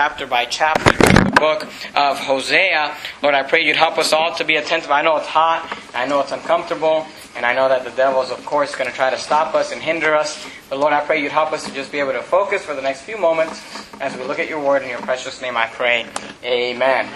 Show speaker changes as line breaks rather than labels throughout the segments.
chapter by chapter through the book of Hosea. Lord, I pray you'd help us all to be attentive. I know it's hot, I know it's uncomfortable, and I know that the devil is, of course, going to try to stop us and hinder us. But Lord, I pray you'd help us to just be able to focus for the next few moments as we look at your word. In your precious name I pray. Amen.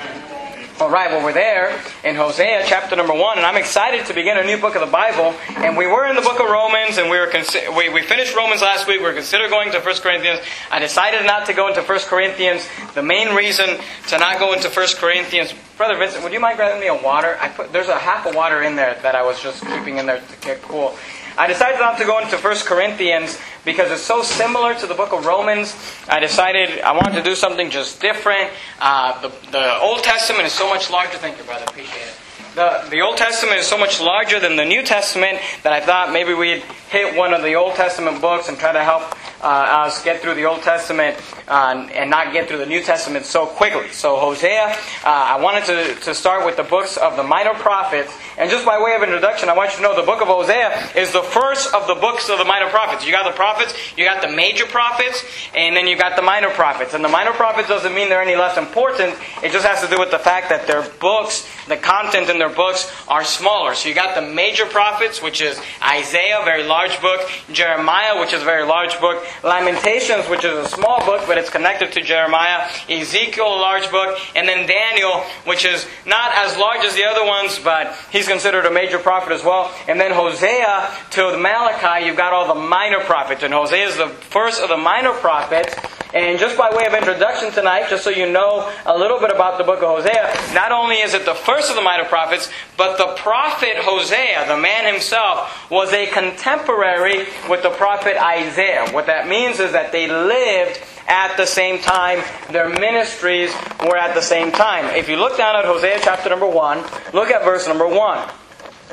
All right, well, we're there in Hosea chapter number one, and I'm excited to begin a new book of the Bible. And we were in the book of Romans, and we were consi- we, we finished Romans last week. We were considering going to 1 Corinthians. I decided not to go into 1 Corinthians. The main reason to not go into 1 Corinthians, Brother Vincent, would you mind grabbing me a water? I put there's a half of water in there that I was just keeping in there to get cool. I decided not to go into 1 Corinthians because it's so similar to the book of Romans. I decided I wanted to do something just different. Uh, the, the Old Testament is so much larger. Thank you, brother. Appreciate it. The, the Old Testament is so much larger than the New Testament that I thought maybe we'd hit one of the Old Testament books and try to help uh, us get through the Old Testament uh, and not get through the New Testament so quickly. So, Hosea, uh, I wanted to, to start with the books of the minor prophets. And just by way of introduction, I want you to know the book of Hosea is the first of the books of the minor prophets. You got the prophets, you got the major prophets, and then you got the minor prophets. And the minor prophets doesn't mean they're any less important, it just has to do with the fact that their books, the content in their books, are smaller. So you got the major prophets, which is Isaiah, very large book, Jeremiah, which is a very large book, Lamentations, which is a small book, but it's connected to Jeremiah, Ezekiel, a large book, and then Daniel, which is not as large as the other ones, but he's considered a major prophet as well. And then Hosea to Malachi, you've got all the minor prophets. And Hosea is the first of the minor prophets. And just by way of introduction tonight, just so you know a little bit about the book of Hosea, not only is it the first of the minor prophets, but the prophet Hosea, the man himself, was a contemporary with the prophet Isaiah. What that means is that they lived at the same time. Their ministries were at the same time. If you look down at Hosea chapter number 1, look at verse number 1.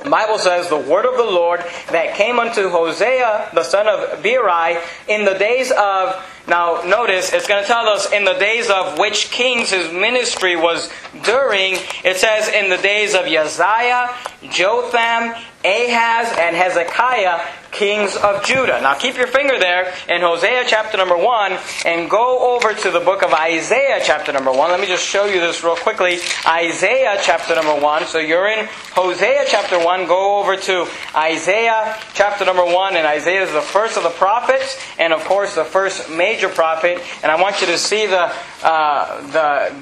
The Bible says, The word of the Lord that came unto Hosea, the son of Beeri, in the days of now, notice, it's going to tell us in the days of which kings his ministry was during. It says in the days of Uzziah, Jotham, Ahaz, and Hezekiah, kings of Judah. Now, keep your finger there in Hosea chapter number 1 and go over to the book of Isaiah chapter number 1. Let me just show you this real quickly. Isaiah chapter number 1. So you're in Hosea chapter 1. Go over to Isaiah chapter number 1. And Isaiah is the first of the prophets and, of course, the first major prophet. And I want you to see the, uh, the,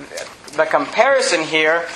the comparison here.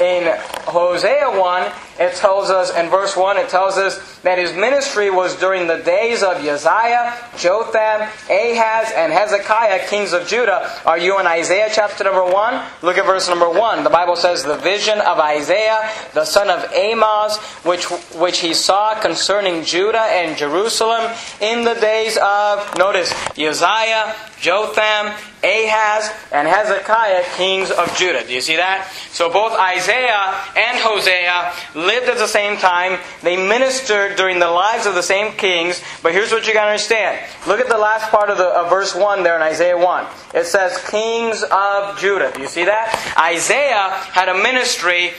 In Hosea 1, it tells us, in verse 1, it tells us that his ministry was during the days of Uzziah, Jotham, Ahaz, and Hezekiah, kings of Judah. Are you in Isaiah chapter number 1? Look at verse number 1. The Bible says, The vision of Isaiah, the son of Amos, which, which he saw concerning Judah and Jerusalem in the days of, notice, Uzziah, Jotham, Ahaz, and Hezekiah, kings of Judah. Do you see that? So both Isaiah and Hosea lived at the same time. They ministered during the lives of the same kings. But here's what you got to understand. Look at the last part of, the, of verse 1 there in Isaiah 1. It says, kings of Judah. Do you see that? Isaiah had a ministry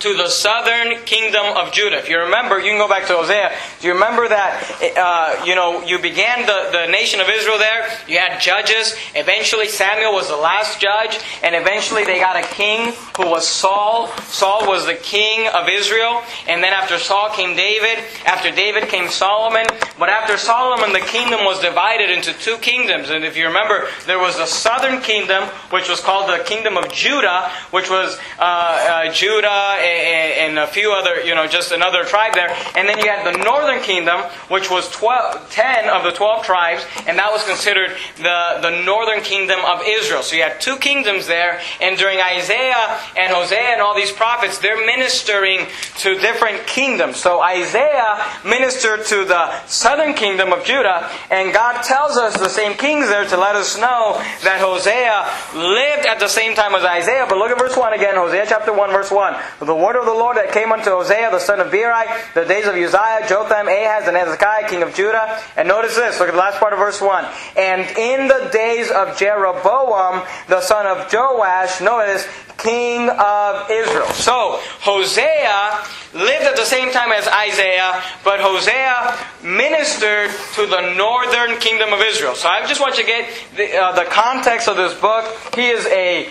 to the southern kingdom of Judah. If you remember, you can go back to Hosea. Do you remember that, uh, you know, you began the, the nation of Israel there? You had judges. Eventually, Samuel was the last judge. And eventually, they got a king who was Saul. Saul was the king of Israel. And then after Saul came David. After David came Solomon. But after Solomon, the kingdom was divided into two kingdoms. And if you remember, there was the southern kingdom, which was called the kingdom of Judah, which was uh, uh, Judah and, a few other, you know, just another tribe there. And then you had the northern kingdom, which was 12, 10 of the 12 tribes, and that was considered the, the northern kingdom of Israel. So you had two kingdoms there, and during Isaiah and Hosea and all these prophets, they're ministering to different kingdoms. So Isaiah ministered to the southern kingdom of Judah, and God tells us the same kings there to let us know that Hosea lived at the same time as Isaiah. But look at verse 1 again, Hosea chapter 1, verse 1. The the word of the Lord that came unto Hosea the son of Beeri, the days of Uzziah, Jotham, Ahaz, and Hezekiah, king of Judah. And notice this, look at the last part of verse 1. And in the days of Jeroboam, the son of Joash, notice, king of Israel. So, Hosea lived at the same time as Isaiah, but Hosea ministered to the northern kingdom of Israel. So I just want you to get the, uh, the context of this book. He is a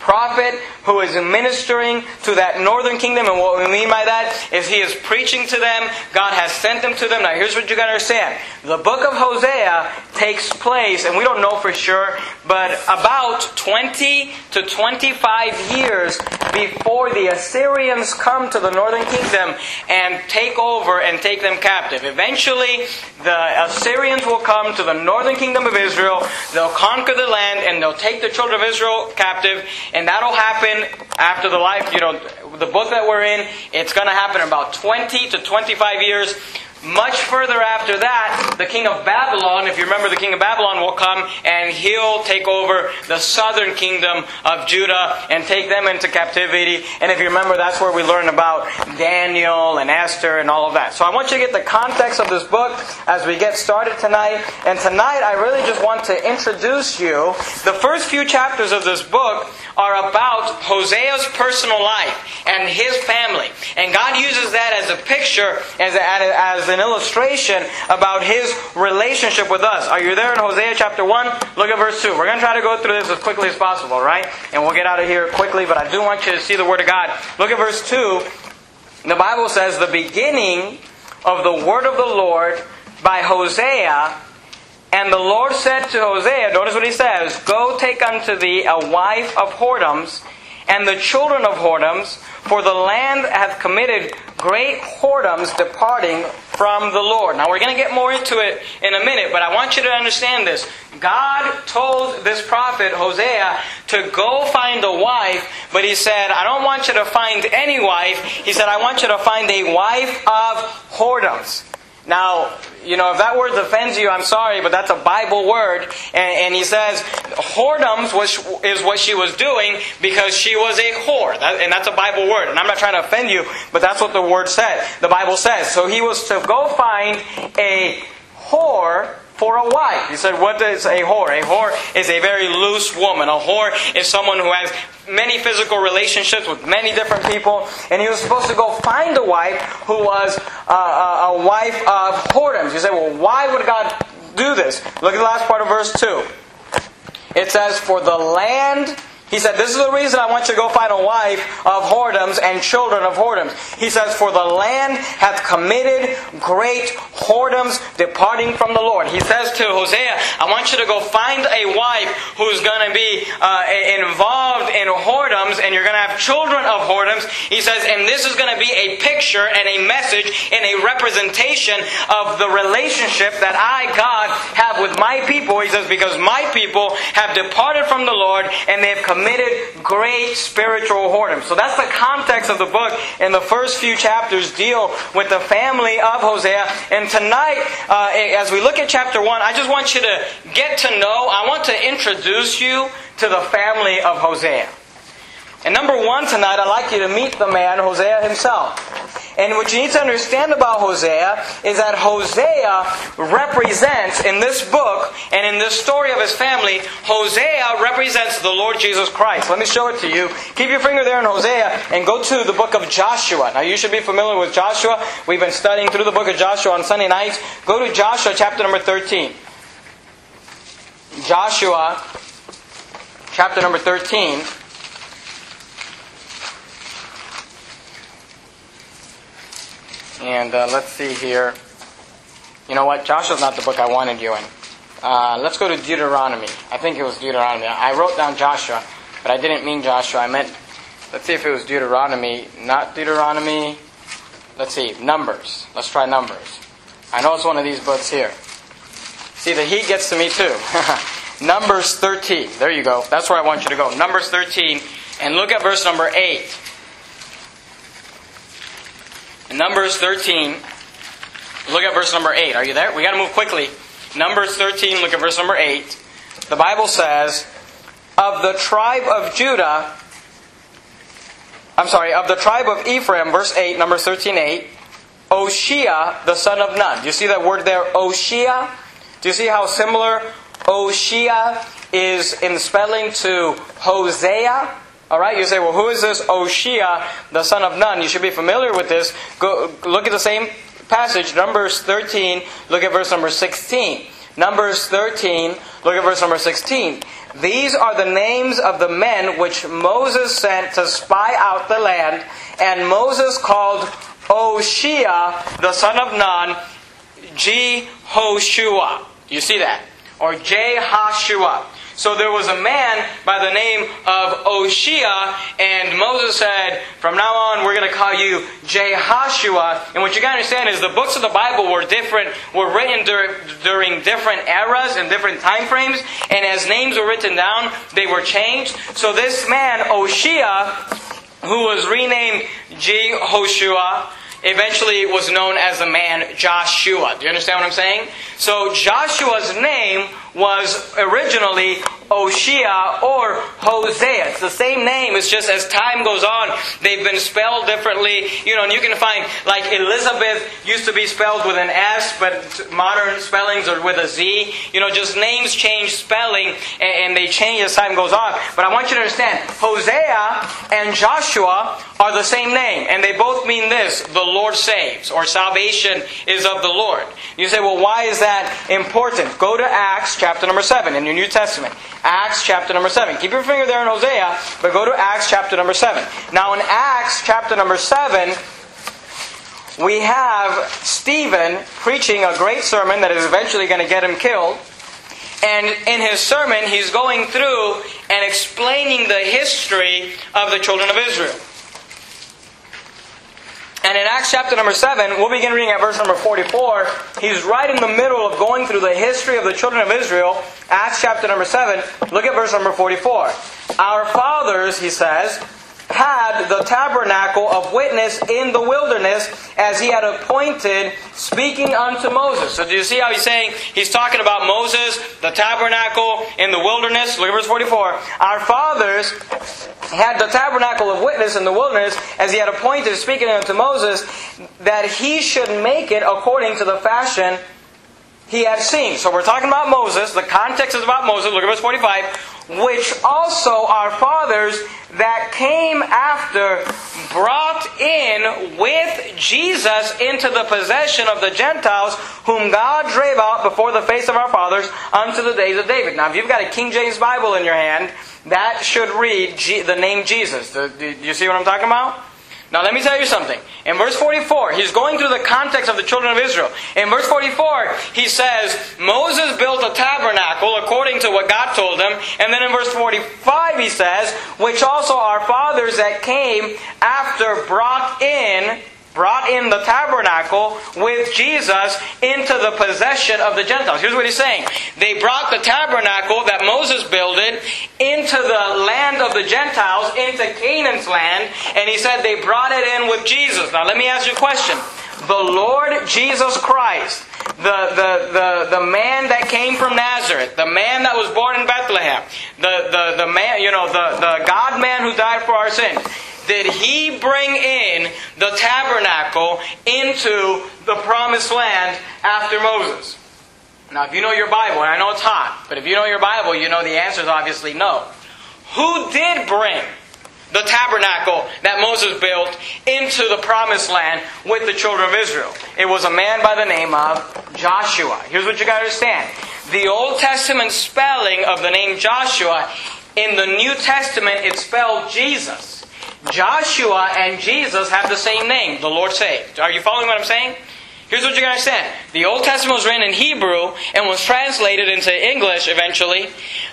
prophet who is ministering to that northern kingdom. And what we mean by that is he is preaching to them. God has sent him to them. Now, here's what you got to understand the book of Hosea takes place, and we don't know for sure, but about 20 to 25 years before the Assyrians come to the northern kingdom and take over and take them captive. Eventually, the Assyrians will come to the northern kingdom of Israel, they'll conquer the land, and they'll take the children of Israel captive, and that'll happen after the life, you know, the book that we're in, it's going to happen in about 20 to 25 years much further after that, the king of Babylon, if you remember, the king of Babylon will come and he'll take over the southern kingdom of Judah and take them into captivity. And if you remember, that's where we learn about Daniel and Esther and all of that. So I want you to get the context of this book as we get started tonight. And tonight, I really just want to introduce you. The first few chapters of this book are about Hosea's personal life and his family. And God uses that as a picture, as, as an illustration about his relationship with us. Are you there in Hosea chapter 1? Look at verse 2. We're going to try to go through this as quickly as possible, right? And we'll get out of here quickly, but I do want you to see the Word of God. Look at verse 2. The Bible says, The beginning of the word of the Lord by Hosea. And the Lord said to Hosea, notice what he says, Go take unto thee a wife of whoredoms, and the children of whoredoms, for the land hath committed great whoredoms departing from the Lord. Now, we're going to get more into it in a minute, but I want you to understand this. God told this prophet, Hosea, to go find a wife, but he said, I don't want you to find any wife. He said, I want you to find a wife of whoredoms. Now, you know, if that word offends you, I'm sorry, but that's a Bible word. And, and he says, whoredoms was, is what she was doing because she was a whore. That, and that's a Bible word. And I'm not trying to offend you, but that's what the word says. The Bible says. So he was to go find a whore for a wife. He said, What is a whore? A whore is a very loose woman. A whore is someone who has many physical relationships with many different people. And he was supposed to go find a wife who was uh, a wife of whoredoms. You say, Well, why would God do this? Look at the last part of verse 2. It says, For the land he said, This is the reason I want you to go find a wife of whoredoms and children of whoredoms. He says, For the land hath committed great whoredoms departing from the Lord. He says to Hosea, I want you to go find a wife who's going to be uh, involved in whoredoms and you're going to have children of whoredoms. He says, and this is going to be a picture and a message and a representation of the relationship that I, God, have with my people. He says, because my people have departed from the Lord and they have committed committed great spiritual whoredom. So that's the context of the book. And the first few chapters deal with the family of Hosea. And tonight, uh, as we look at chapter 1, I just want you to get to know, I want to introduce you to the family of Hosea. And number one tonight, I'd like you to meet the man, Hosea himself. And what you need to understand about Hosea is that Hosea represents, in this book and in this story of his family, Hosea represents the Lord Jesus Christ. Let me show it to you. Keep your finger there in Hosea and go to the book of Joshua. Now, you should be familiar with Joshua. We've been studying through the book of Joshua on Sunday nights. Go to Joshua chapter number 13. Joshua chapter number 13. And uh, let's see here. You know what? Joshua's not the book I wanted you in. Uh, let's go to Deuteronomy. I think it was Deuteronomy. I wrote down Joshua, but I didn't mean Joshua. I meant, let's see if it was Deuteronomy. Not Deuteronomy. Let's see, Numbers. Let's try Numbers. I know it's one of these books here. See, the heat gets to me too. Numbers 13. There you go. That's where I want you to go. Numbers 13. And look at verse number 8. In Numbers 13, look at verse number 8. Are you there? We got to move quickly. Numbers 13, look at verse number 8. The Bible says, Of the tribe of Judah, I'm sorry, of the tribe of Ephraim, verse 8, number 13, 8, Oshea, the son of Nun. Do you see that word there, Oshea? Do you see how similar Oshea is in spelling to Hosea? All right, you say, well, who is this oh, Oshea, the son of Nun? You should be familiar with this. Go look at the same passage, Numbers 13. Look at verse number 16. Numbers 13. Look at verse number 16. These are the names of the men which Moses sent to spy out the land, and Moses called Oshea, the son of Nun, Jehoshua. You see that? Or Jehoshua. So there was a man by the name of Oshea, and Moses said, From now on, we're going to call you Jehoshua. And what you got to understand is the books of the Bible were different, were written dur- during different eras and different time frames, and as names were written down, they were changed. So this man, Oshea, who was renamed Jehoshua, eventually was known as the man Joshua. Do you understand what I'm saying? So Joshua's name was originally Oshea or Hosea. It's the same name. It's just as time goes on, they've been spelled differently. You know, and you can find like Elizabeth used to be spelled with an S, but modern spellings are with a Z. You know, just names change spelling and, they change as time goes on. But I want you to understand, Hosea and Joshua are the same name, and they both mean this: the Lord saves, or salvation is of the Lord. You say, well, why is that important? Go to Acts chapter number 7 in your New Testament. Acts chapter number 7. Keep your finger there in Hosea, but go to Acts chapter number 7. Now, in Acts chapter number 7, we have Stephen preaching a great sermon that is eventually going to get him killed. And in his sermon, he's going through and explaining the history of the children of Israel. And in Acts chapter number 7, we'll begin reading at verse number 44. He's right in the middle of going through the history of the children of Israel. Acts chapter number 7, look at verse number 44. Our fathers, he says, had the tabernacle of witness in the wilderness as he had appointed, speaking unto Moses. So do you see how he's saying he's talking about Moses, the tabernacle in the wilderness? Look at verse 44. Our fathers had the tabernacle of witness in the wilderness as he had appointed, speaking unto Moses, that he should make it according to the fashion he had seen. So we're talking about Moses. The context is about Moses. Look at verse 45. Which also our fathers that came after brought in with Jesus into the possession of the Gentiles, whom God drave out before the face of our fathers unto the days of David. Now, if you've got a King James Bible in your hand, that should read the name Jesus. Do you see what I'm talking about? Now, let me tell you something. In verse 44, he's going through the context of the children of Israel. In verse 44, he says, Moses built a tabernacle according to what God told him. And then in verse 45, he says, which also our fathers that came after brought in brought in the tabernacle with Jesus into the possession of the Gentiles. Here's what he's saying. They brought the tabernacle that Moses builded into the land of the Gentiles, into Canaan's land, and he said they brought it in with Jesus. Now let me ask you a question. The Lord Jesus Christ, the, the, the, the man that came from Nazareth, the man that was born in Bethlehem, the, the, the man, you know, the, the God man who died for our sins, did he bring in the tabernacle into the promised land after Moses? Now, if you know your Bible, and I know it's hot, but if you know your Bible, you know the answer is obviously no. Who did bring the tabernacle that Moses built into the promised land with the children of Israel? It was a man by the name of Joshua. Here's what you got to understand the Old Testament spelling of the name Joshua, in the New Testament, it's spelled Jesus. Joshua and Jesus have the same name, the Lord saved. Are you following what I'm saying? Here's what you gotta understand. The Old Testament was written in Hebrew and was translated into English eventually.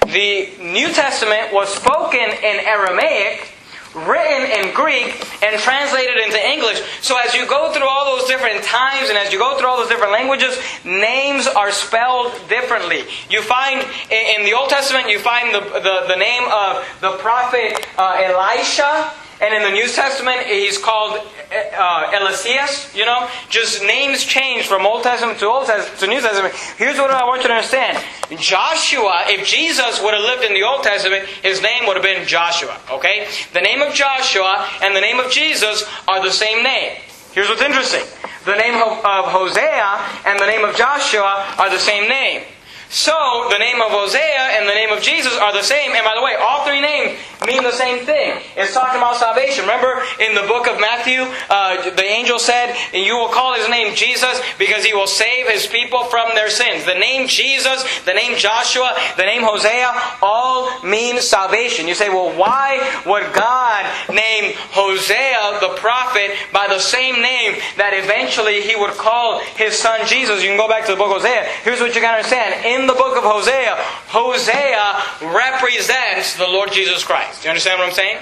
The New Testament was spoken in Aramaic, written in Greek, and translated into English. So as you go through all those different times and as you go through all those different languages, names are spelled differently. You find in the Old Testament, you find the, the, the name of the prophet uh, Elisha And in the New Testament, he's called uh, Eliseus, you know, just names change from Old Testament to Old Testament to New Testament. Here's what I want you to understand. Joshua, if Jesus would have lived in the Old Testament, his name would have been Joshua, okay? The name of Joshua and the name of Jesus are the same name. Here's what's interesting. The name of, of Hosea and the name of Joshua are the same name. So, the name of Hosea and the name of Jesus are the same. And by the way, all three names mean the same thing. It's talking about salvation. Remember in the book of Matthew, uh, the angel said, and you will call his name Jesus because he will save his people from their sins. The name Jesus, the name Joshua, the name Hosea, all mean salvation. You say, well, why would God name Hosea the prophet by the same name that eventually he would call his son Jesus? You can go back to the book of Hosea. Here's what you got to understand. In in the book of Hosea, Hosea represents the Lord Jesus Christ. Do you understand what I'm saying?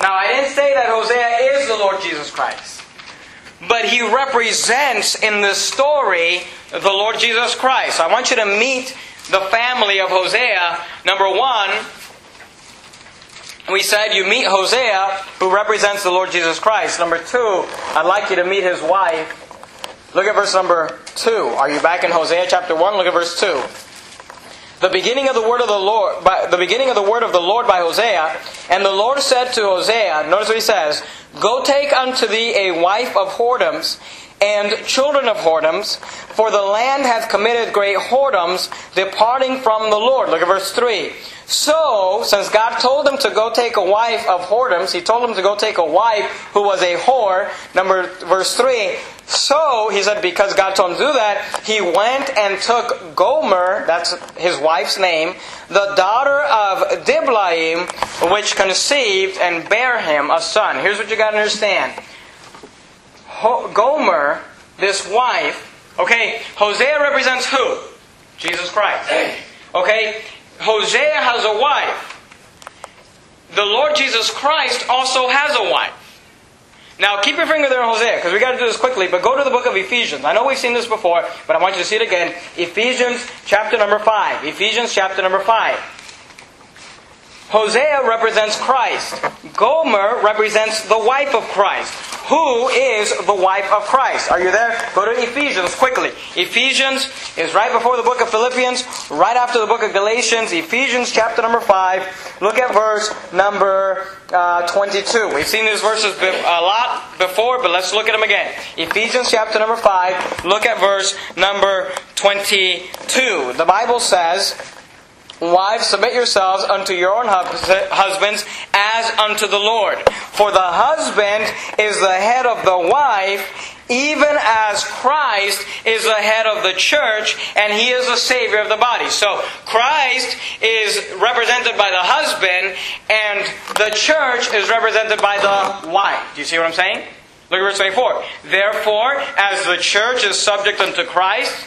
Now, I didn't say that Hosea is the Lord Jesus Christ. But he represents in this story the Lord Jesus Christ. I want you to meet the family of Hosea. Number one, we said you meet Hosea, who represents the Lord Jesus Christ. Number two, I'd like you to meet his wife, Look at verse number 2. Are you back in Hosea chapter 1? Look at verse 2. The beginning of the word of the Lord, by, the beginning of the word of the Lord by Hosea, and the Lord said to Hosea, notice what he says, Go take unto thee a wife of whoredoms, and children of whoredoms, for the land hath committed great whoredoms, departing from the Lord. Look at verse 3. So, since God told him to go take a wife of whoredoms, he told him to go take a wife who was a whore. Number verse 3. So, he said, because God told him to do that, he went and took Gomer, that's his wife's name, the daughter of Diblaim, which conceived and bare him a son. Here's what you got to understand. Gomer, this wife, okay, Hosea represents who? Jesus Christ. Okay, Hosea has a wife. The Lord Jesus Christ also has a wife. Now, keep your finger there on Hosea, because we got to do this quickly, but go to the book of Ephesians. I know we've seen this before, but I want you to see it again. Ephesians chapter number 5. Ephesians chapter number 5. Hosea represents Christ. Gomer represents the wife of Christ. Who is the wife of Christ? Are you there? Go to Ephesians quickly. Ephesians is right before the book of Philippians, right after the book of Galatians. Ephesians chapter number 5. Look at verse number uh, 22. We've seen these verses a lot before, but let's look at them again. Ephesians chapter number 5. Look at verse number 22. The Bible says, Wives, submit yourselves unto your own husbands as unto the Lord. For the husband is the head of the wife, even as Christ is the head of the church, and he is the Savior of the body. So Christ is represented by the husband, and the church is represented by the wife. Do you see what I'm saying? Look at verse 24. Therefore, as the church is subject unto Christ,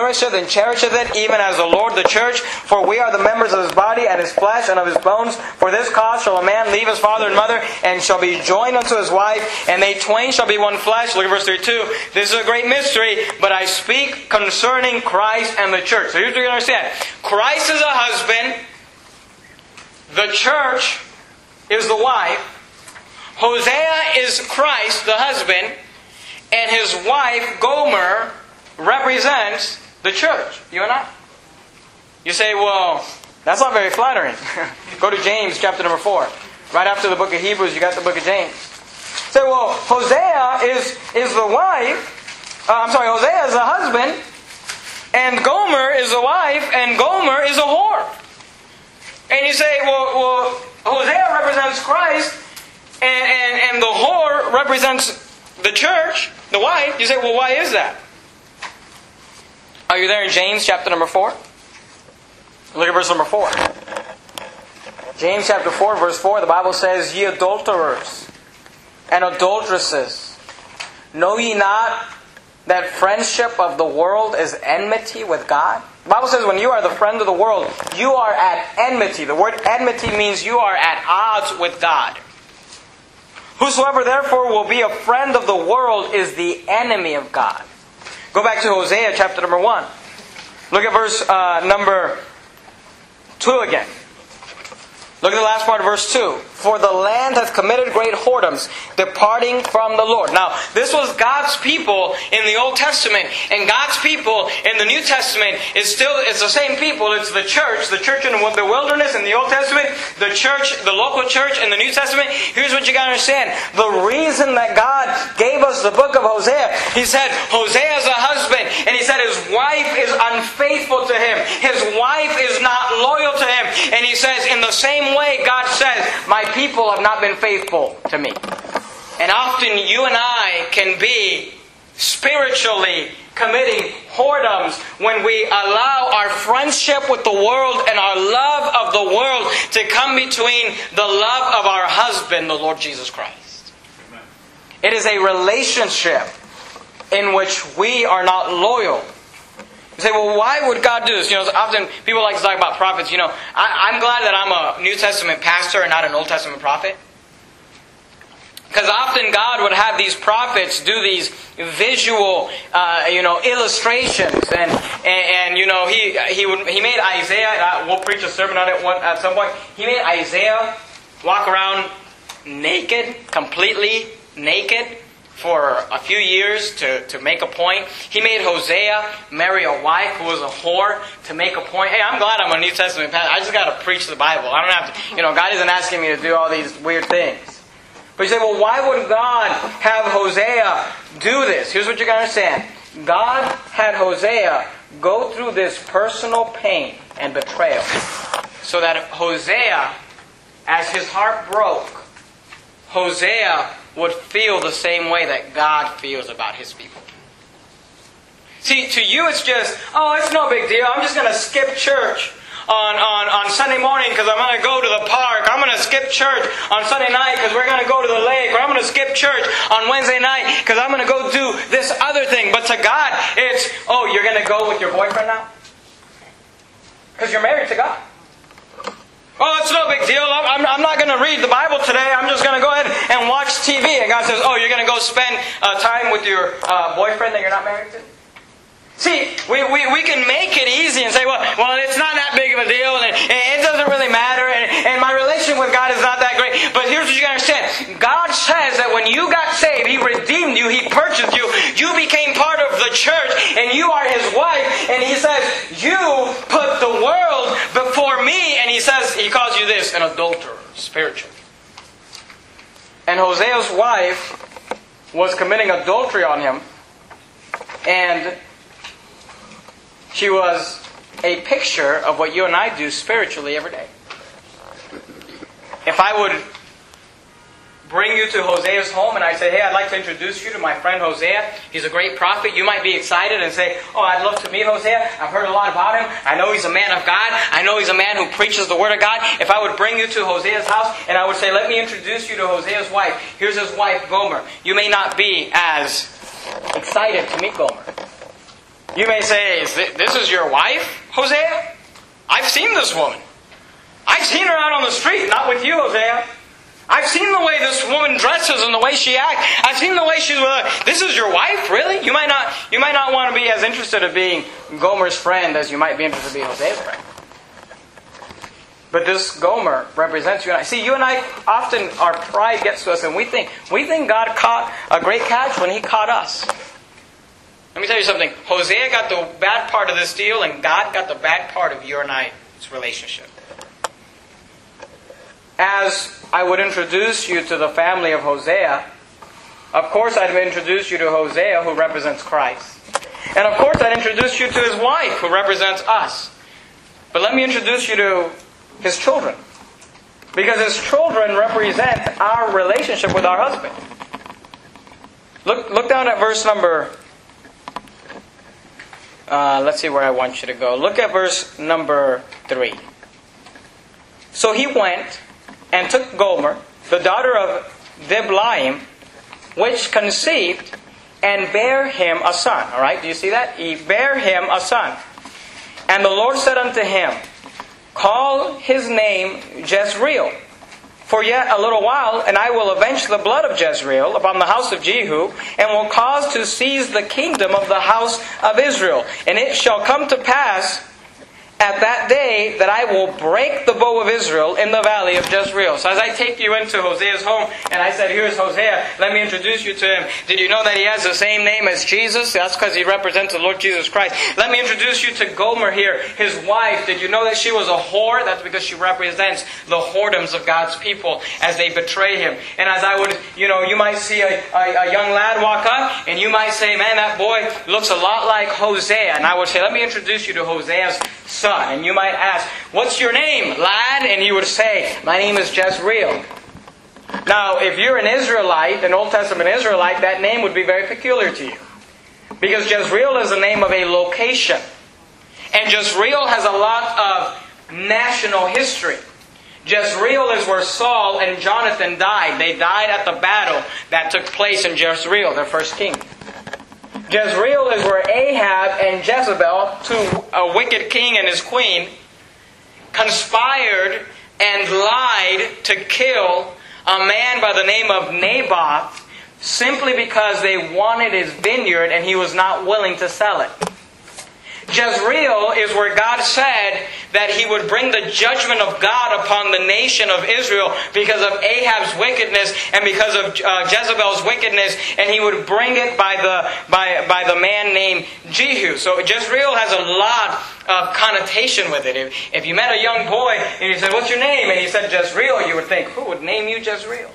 nourisheth and cherisheth it, even as the Lord the church. For we are the members of his body and his flesh and of his bones. For this cause shall a man leave his father and mother, and shall be joined unto his wife, and they twain shall be one flesh. Look at verse 32. This is a great mystery, but I speak concerning Christ and the church. So here's what you understand. Christ is a husband. The church is the wife. Hosea is Christ, the husband, and his wife, Gomer, represents the church, you and I. You say, well, that's not very flattering. Go to James chapter number 4. Right after the book of Hebrews, you got the book of James. Say, well, Hosea is, is the wife. Uh, I'm sorry, Hosea is the husband. And Gomer is the wife. And Gomer is a whore. And you say, well, well Hosea represents Christ. And, and, and the whore represents the church, the wife. You say, well, why is that? Are you there in James chapter number 4? Look at verse number 4. James chapter 4, verse 4, the Bible says, Ye adulterers and adulteresses, know ye not that friendship of the world is enmity with God? The Bible says when you are the friend of the world, you are at enmity. The word enmity means you are at odds with God. Whosoever therefore will be a friend of the world is the enemy of God. Go back to Hosea chapter number 1. Look at verse uh, number 2 again. Look at the last part of verse 2. For the land hath committed great whoredoms, departing from the Lord. Now, this was God's people in the Old Testament, and God's people in the New Testament is still, it's the same people. It's the church, the church in the wilderness in the Old Testament, the church, the local church in the New Testament. Here's what you gotta understand. The reason that God gave us the book of Hosea, He said, Hosea is a husband, and He said his wife is unfaithful to him. His wife is not loyal to him. And He says, in the same way, God says, My people have not been faithful to me. And often you and I can be spiritually committing whoredoms when we allow our friendship with the world and our love of the world to come between the love of our husband, the Lord Jesus Christ. It is a relationship in which we are not loyal. Say, well, why would God do this? You know, often people like to talk about prophets. You know, I, am glad that I'm a New Testament pastor and not an Old Testament prophet. Because often God would have these prophets do these visual, uh, you know, illustrations, and, and, and you know he he would he made Isaiah. We'll preach a sermon on it one, at some point. He made Isaiah walk around naked, completely naked, for a few years to, to make a point. He made Hosea marry a wife who was a whore to make a point. Hey, I'm glad I'm a New Testament pastor. I just got to preach the Bible. I don't have to, you know, God isn't asking me to do all these weird things. But you say, well, why would God have Hosea do this? Here's what you got to understand God had Hosea go through this personal pain and betrayal so that Hosea, as his heart broke, Hosea would feel the same way that God feels about his people. See, to you it's just, oh, it's no big deal. I'm just going to skip church on, on, on Sunday morning because I'm going to go to the park. I'm going to skip church on Sunday night because we're going to go to the lake. Or I'm going to skip church on Wednesday night because I'm going to go do this other thing. But to God, it's, oh, you're going to go with your boyfriend now? Because you're married to God. Oh, it's no big deal. I'm, I'm not going to read the Bible today. I'm just going to go ahead and watch TV. And God says, Oh, you're going to go spend uh, time with your uh, boyfriend that you're not married to? See, we, we, we can make it easy and say, well, well, it's not that big of a deal, and it, it doesn't really matter, and, and my relationship with God is not that great. But here's what you gotta understand. God says that when you got saved, He redeemed you, He purchased you, you became part of the church, and you are His wife, and He says, you put the world before me, and He says, He an adulterer, spiritually. And Hosea's wife was committing adultery on him, and she was a picture of what you and I do spiritually every day. If I would bring you to Hosea's home and I say, hey, I'd like to introduce you to my friend Hosea. He's a great prophet. You might be excited and say, oh, I'd love to meet Hosea. I've heard a lot about him. I know he's a man of God. I know he's a man who preaches the Word of God. If I would bring you to Hosea's house and I would say, let me introduce you to Hosea's wife. Here's his wife, Gomer. You may not be as excited to meet Gomer. You may say, This is your wife, Hosea? I've seen this woman. I've seen her out on the street, not with you, Hosea. I've seen the way this woman dresses and the way she acts. I've seen the way she's with her. This is your wife, really? You might not you might not want to be as interested in being Gomer's friend as you might be interested in being Hosea's friend. But this Gomer represents you and I. See, you and I often our pride gets to us and we think we think God caught a great catch when he caught us. Let me tell you something. Hosea got the bad part of this deal, and God got the bad part of your and I's relationship. As I would introduce you to the family of Hosea, of course I'd introduce you to Hosea, who represents Christ. And of course I'd introduce you to his wife, who represents us. But let me introduce you to his children. Because his children represent our relationship with our husband. Look, look down at verse number uh, let's see where I want you to go. Look at verse number 3. So he went and took Gomer, the daughter of Diblaim, which conceived and bare him a son. All right, do you see that? He bare him a son. And the Lord said unto him, Call his name Jezreel. For yet a little while, and I will avenge the blood of Jezreel upon the house of Jehu, and will cause to seize the kingdom of the house of Israel. And it shall come to pass at that day that I will break the bow of Israel in the valley of Jezreel. So as I take you into Hosea's home, and I said, Here's Hosea, let me introduce you to him. Did you know that he has the same name as Jesus? That's because he represents the Lord Jesus Christ. Let me introduce you to Gomer here, his wife. Did you know that she was a whore? That's because she represents the whoredoms of God's people as they betray him. And as I would, you know, you might see a, a, a young lad walk up, and you might say, Man, that boy looks a lot like Hosea. And I would say, Let me introduce you to Hosea's son. And you might ask, What's your name, lad? And he would say, My name is Jezreel. Now, if you're an Israelite, an Old Testament Israelite, that name would be very peculiar to you. Because Jezreel is the name of a location. And Jezreel has a lot of national history. Jezreel is where Saul and Jonathan died. They died at the battle that took place in Jezreel, their first king. Jezreel is where Ahab and Jezebel, two, a wicked king and his queen, conspired and lied to kill a man by the name of Naboth simply because they wanted his vineyard and he was not willing to sell it. Jezreel is where God said that he would bring the judgment of God upon the nation of Israel because of Ahab's wickedness and because of uh, Jezebel's wickedness, and he would bring it by the, by, by the man named Jehu. So Jezreel has a lot of connotation with it. If, if you met a young boy and you said, What's your name? and he said Jezreel, you would think, Who would name you Jezreel?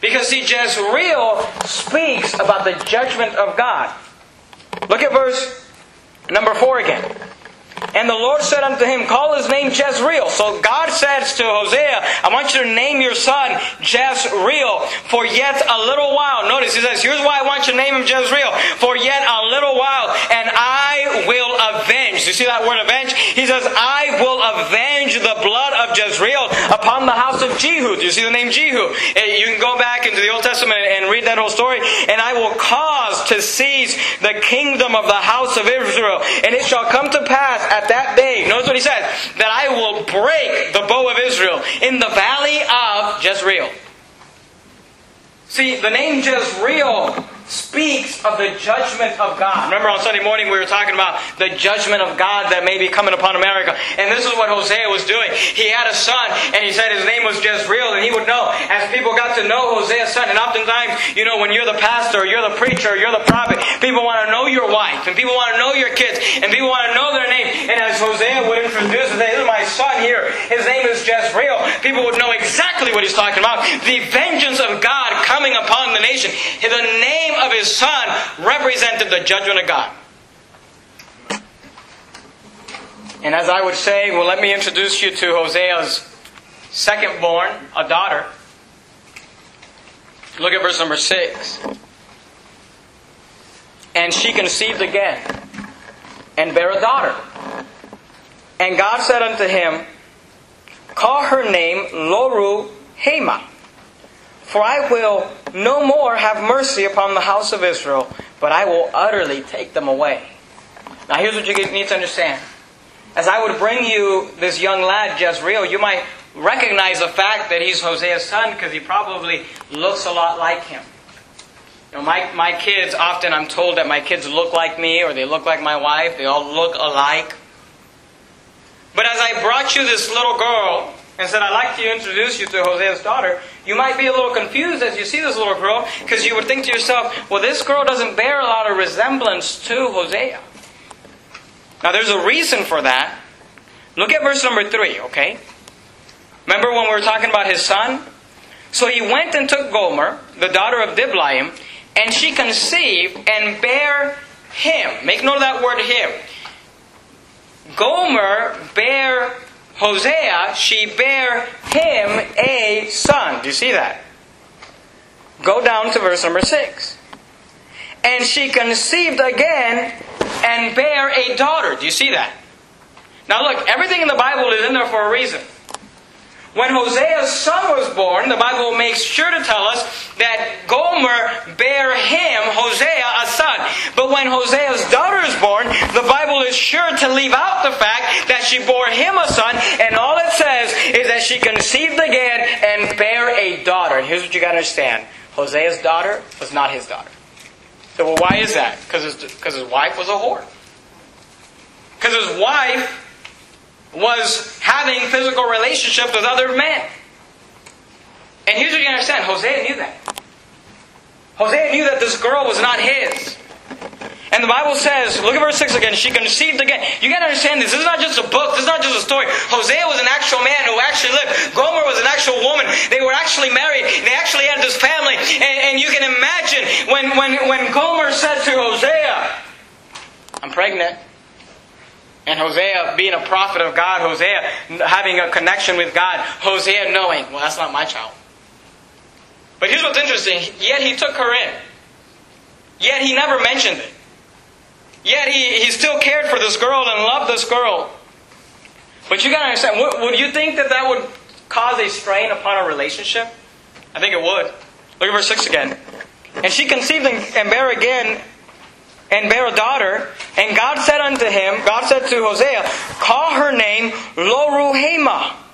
Because see, Jezreel speaks about the judgment of God. Look at verse Number four again. And the Lord said unto him, Call his name Jezreel. So God says to Hosea, I want you to name your son Jezreel for yet a little while. Notice he says, Here's why I want you to name him Jezreel. For yet a little while, and I will avenge. You see that word avenge? He says, I will avenge the blood of Jezreel upon the house of Jehu. Do you see the name Jehu? Eh, you can go back into the Old Testament and read that whole story. And I will cause to seize the kingdom of the house of Israel. And it shall come to pass at that day, notice what he says, that I will break the bow of Israel in the valley of Jezreel. See, the name Jezreel speaks of the judgment of God. Remember on Sunday morning we were talking about the judgment of God that may be coming upon America. And this is what Hosea was doing. He had a son and he said his name was Jezreel and he would know as people got to know Hosea's son. And oftentimes, you know, when you're the pastor, you're the preacher, you're the prophet, people want to know your wife and people want to know your kids and people want to know their name. And as Hosea would introduce this is my son here. His name is Jezreel. People would know exactly what he's talking about. The vengeance of God coming upon the nation. The name of his son represented the judgment of God. And as I would say, well, let me introduce you to Hosea's second born, a daughter. Look at verse number 6. And she conceived again and bare a daughter. And God said unto him, Call her name Loru Hema for I will no more have mercy upon the house of Israel, but I will utterly take them away. Now, here's what you need to understand. As I would bring you this young lad, Jezreel, you might recognize the fact that he's Hosea's son because he probably looks a lot like him. You know, my, my kids, often I'm told that my kids look like me or they look like my wife. They all look alike. But as I brought you this little girl, and said, I'd like to introduce you to Hosea's daughter, you might be a little confused as you see this little girl because you would think to yourself, well, this girl doesn't bear a lot of resemblance to Hosea. Now, there's a reason for that. Look at verse number 3, okay? Remember when we were talking about his son? So he went and took Gomer, the daughter of Diblaim, and she conceived and bare him. Make note of that word him. Gomer bare Hosea, she bare him a son. Do you see that? Go down to verse number 6. And she conceived again and bare a daughter. Do you see that? Now look, everything in the Bible is in there for a reason. When Hosea's son was born, the Bible makes sure to tell us that Gomer bare him, Hosea, a son. But when Hosea's daughter is born, the Bible is sure to leave out the fact that she bore him a son, and all it says is that she conceived again and bare a daughter. And here's what you got to understand Hosea's daughter was not his daughter. So, well, why is that? Because his, because his wife was a whore. Because his wife was having physical relationships with other men. And here's what you understand Hosea knew that. Hosea knew that this girl was not his. And the Bible says, look at verse 6 again, she conceived again. You gotta understand this. This is not just a book, this is not just a story. Hosea was an actual man who actually lived. Gomer was an actual woman. They were actually married. They actually had this family. And, and you can imagine when, when, when Gomer said to Hosea, I'm pregnant. And Hosea, being a prophet of God, Hosea having a connection with God, Hosea knowing, well, that's not my child. But here's what's interesting. Yet he took her in. Yet he never mentioned it. Yet he, he still cared for this girl and loved this girl. But you gotta understand, would, would you think that that would cause a strain upon a relationship? I think it would. Look at verse 6 again. And she conceived and bare again and bare a daughter. And God said unto him, God said to Hosea, Call her name Loruhamah.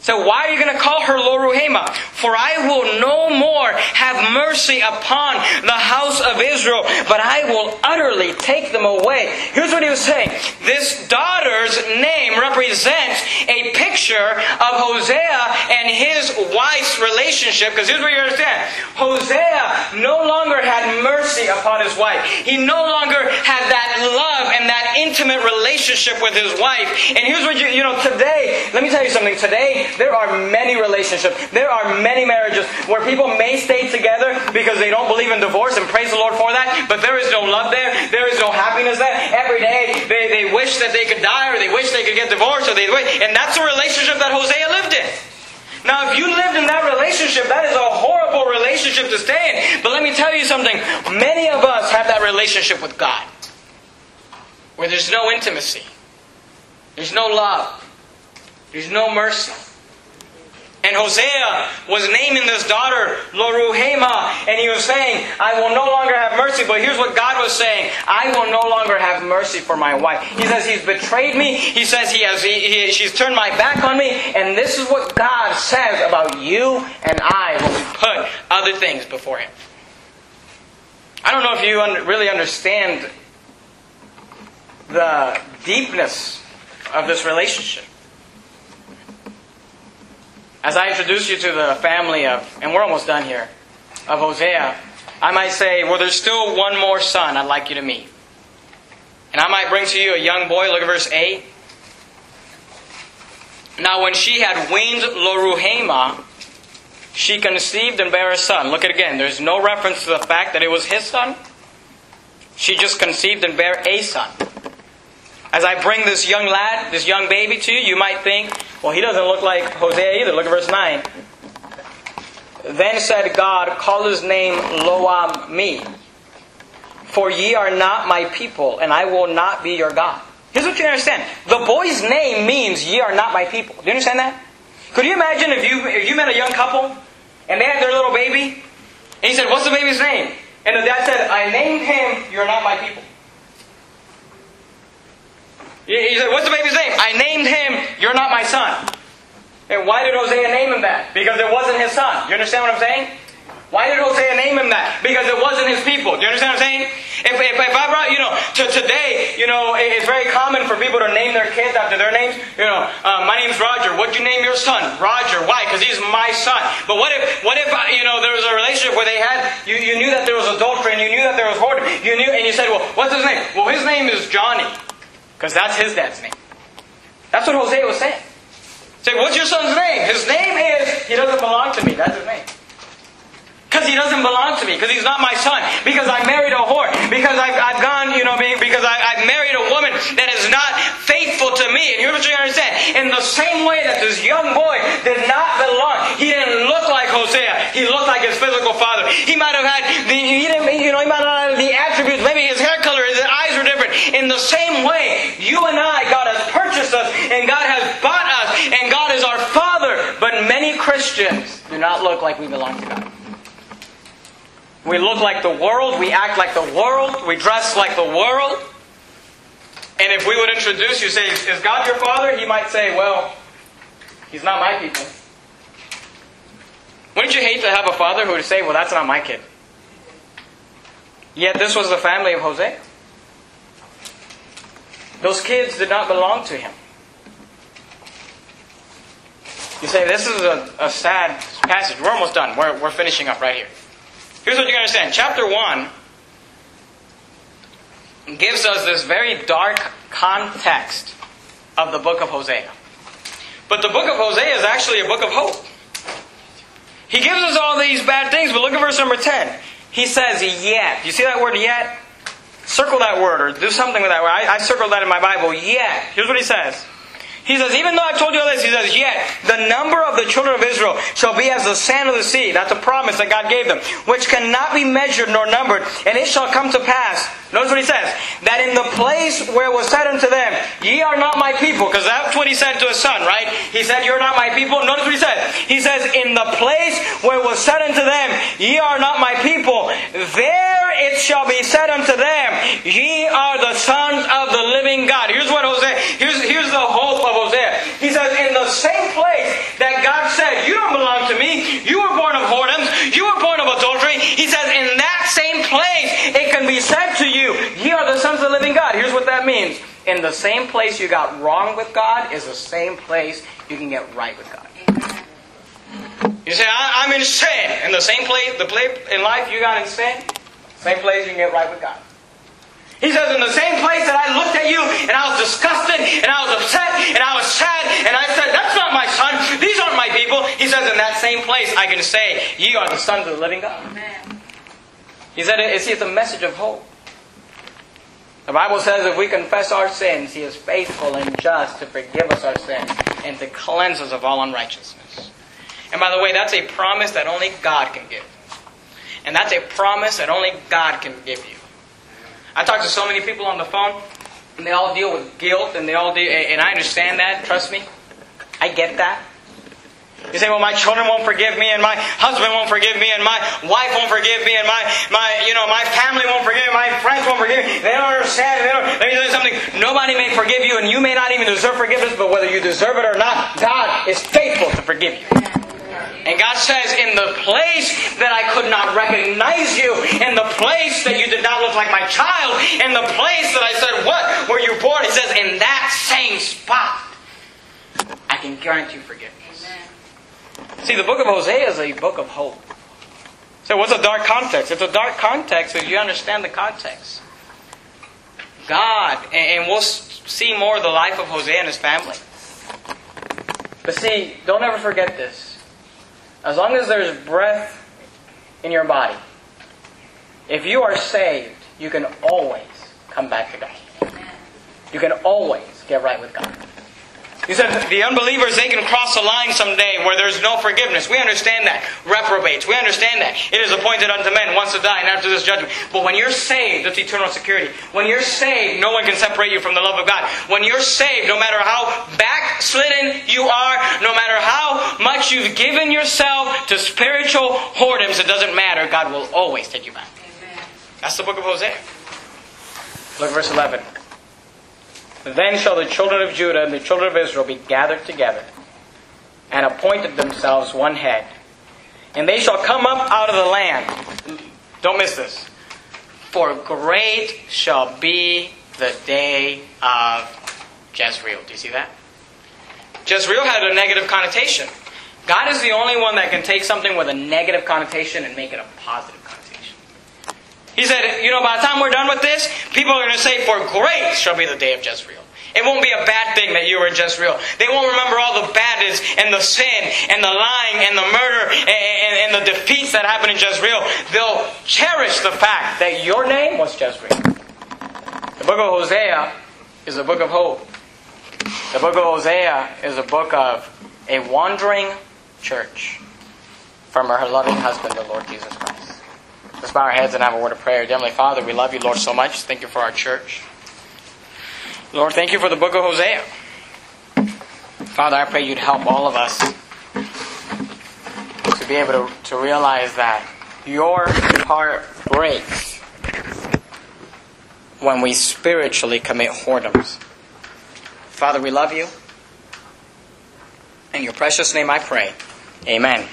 So why are you going to call her Loruhamah? For I will no more have mercy upon the house of Israel, but I will utterly take them away. Here's what he was saying. This daughter's name represents a picture of Hosea and his wife's relationship. Because here's what you understand. Hosea no longer had mercy upon his wife. He no longer had that love and that intimate relationship with his wife. And here's what you, you know, today, let me tell you something. Today, there are many relationships. There are many marriages where people may stay together because they don't believe in divorce, and praise the Lord for that. But there is no love there. There is no happiness there. Every day they, they wish that they could die, or they wish they could get divorced, or they and that's a relationship that Hosea lived in. Now, if you lived in that relationship, that is a horrible relationship to stay in. But let me tell you something. Many of us have that relationship with God where there's no intimacy, there's no love, there's no mercy. And Hosea was naming this daughter Loruhamah, and he was saying, I will no longer have mercy. But here's what God was saying I will no longer have mercy for my wife. He says, He's betrayed me. He says, he has, he, he, She's turned my back on me. And this is what God says about you and I when we put other things before Him. I don't know if you un- really understand the deepness of this relationship. As I introduce you to the family of, and we're almost done here, of Hosea, I might say, well, there's still one more son I'd like you to meet. And I might bring to you a young boy, look at verse 8. Now, when she had weaned Loruhamah, she conceived and bare a son. Look at again. There's no reference to the fact that it was his son. She just conceived and bare a son. As I bring this young lad, this young baby to you, you might think, well, he doesn't look like Hosea either. Look at verse 9. Then said God, Call his name Lo-Ammi, for ye are not my people, and I will not be your God. Here's what you understand. The boy's name means ye are not my people. Do you understand that? Could you imagine if you if you met a young couple and they had their little baby, and he said, What's the baby's name? And the dad said, I named him, you're not my people. He said, What's the baby's name? I named him, You're not my son. And why did Hosea name him that? Because it wasn't his son. You understand what I'm saying? Why did Hosea name him that? Because it wasn't his people. Do you understand what I'm saying? If, if, if I brought, you know, to today, you know, it's very common for people to name their kids after their names. You know, uh, my name's Roger. What'd you name your son? Roger. Why? Because he's my son. But what if, what if, uh, you know, there was a relationship where they had, you, you knew that there was adultery and you knew that there was whoredom. You knew, and you said, well, what's his name? Well, his name is Johnny. Because that's his dad's name. That's what Hosea was saying. Say, what's your son's name? His name is, he doesn't belong to me. That's his name. Because he doesn't belong to me. Because he's not my son. Because I married a whore. Because I've, I've gone, you know, because I, I've married a woman that is not faithful to me. And here's what you understand. In the same way that this young boy did not belong. He didn't look like Hosea. He looked like his physical father. He might have had the, he didn't, you know, he might have had the attributes. Maybe his hair color, his eyes were different. In the same way, you and I, God has purchased us and God has bought us and God is our Father. But many Christians do not look like we belong to God. We look like the world, we act like the world, we dress like the world. And if we would introduce you, say, Is God your father? He might say, Well, he's not my people. Wouldn't you hate to have a father who would say, Well, that's not my kid? Yet this was the family of Hosea. Those kids did not belong to him. You say, This is a, a sad passage. We're almost done. We're, we're finishing up right here. Here's what you understand. Chapter 1 gives us this very dark context of the book of Hosea. But the book of Hosea is actually a book of hope. He gives us all these bad things, but look at verse number 10. He says, yet. You see that word yet? Circle that word or do something with that word. I, I circled that in my Bible. Yet. Here's what he says. He says, even though I've told you all this, he says, yet the number of the children of Israel shall be as the sand of the sea. That's a promise that God gave them, which cannot be measured nor numbered. And it shall come to pass, notice what he says, that in the place where it was said unto them, ye are not my people, because that's what he said to his son, right? He said, you're not my people. Notice what he said. He says, in the place where it was said unto them, ye are not my people, there it shall be said unto them, ye are the sons of the living God. Here's what Hosea, here's, here's the hope of Hosea. He says, in same place that God said, You don't belong to me, you were born of whoredoms, you were born of adultery, he says, in that same place it can be said to you, Ye are the sons of the living God. Here's what that means. In the same place you got wrong with God is the same place you can get right with God. You say, I, am in sin. In the same place, the place in life you got in sin, same place you can get right with God. He says, in the same place that I looked at you and I was disgusted and I was upset and I was sad and I said, That's not my son. These aren't my people. He says, In that same place I can say, Ye are the sons of the living God. Amen. He said, it's, it's a message of hope. The Bible says if we confess our sins, He is faithful and just to forgive us our sins and to cleanse us of all unrighteousness. And by the way, that's a promise that only God can give. And that's a promise that only God can give you. I talk to so many people on the phone, and they all deal with guilt, and they all deal, and I understand that. Trust me, I get that. You say, well, my children won't forgive me, and my husband won't forgive me, and my wife won't forgive me, and my, my you know, my family won't forgive me, my friends won't forgive me. They don't understand. They don't, let me tell you something. Nobody may forgive you, and you may not even deserve forgiveness, but whether you deserve it or not, God is faithful to forgive you. And God says, in the place that I could not recognize you, in the place that you did not like my child, in the place that I said, What were you born? He says, In that same spot, I can guarantee forgiveness. See, the book of Hosea is a book of hope. So, what's a dark context? It's a dark context if you understand the context. God, and we'll see more of the life of Hosea and his family. But see, don't ever forget this. As long as there's breath in your body, if you are saved, you can always come back to God. You can always get right with God. He said the unbelievers, they can cross the line someday where there's no forgiveness. We understand that. Reprobates. We understand that. It is appointed unto men once to die and after this judgment. But when you're saved, it's eternal security. When you're saved, no one can separate you from the love of God. When you're saved, no matter how backslidden you are, no matter how much you've given yourself to spiritual whoredoms, it doesn't matter. God will always take you back. That's the book of Hosea. Look verse 11. Then shall the children of Judah and the children of Israel be gathered together, and appointed themselves one head. And they shall come up out of the land. Don't miss this. For great shall be the day of Jezreel. Do you see that? Jezreel had a negative connotation. God is the only one that can take something with a negative connotation and make it a positive connotation. He said, you know, by the time we're done with this, people are going to say, for great shall be the day of Jezreel. It won't be a bad thing that you were in Jezreel. They won't remember all the badness and the sin and the lying and the murder and, and, and, the defeats that happened in Jezreel. They'll cherish the fact that your name was Jezreel. The book of Hosea is a book of hope. The book of Hosea is a book of a wandering church from her loving husband, the Lord Jesus Christ. Let's bow our heads and have a word of prayer. Heavenly Father, we love you, Lord, so much. Thank you for our church. Lord, thank you for the book of Hosea. Father, I pray you'd help all of us to be able to, to realize that your heart breaks when we spiritually commit whoredoms. Father, we love you. In your precious name I pray. Amen.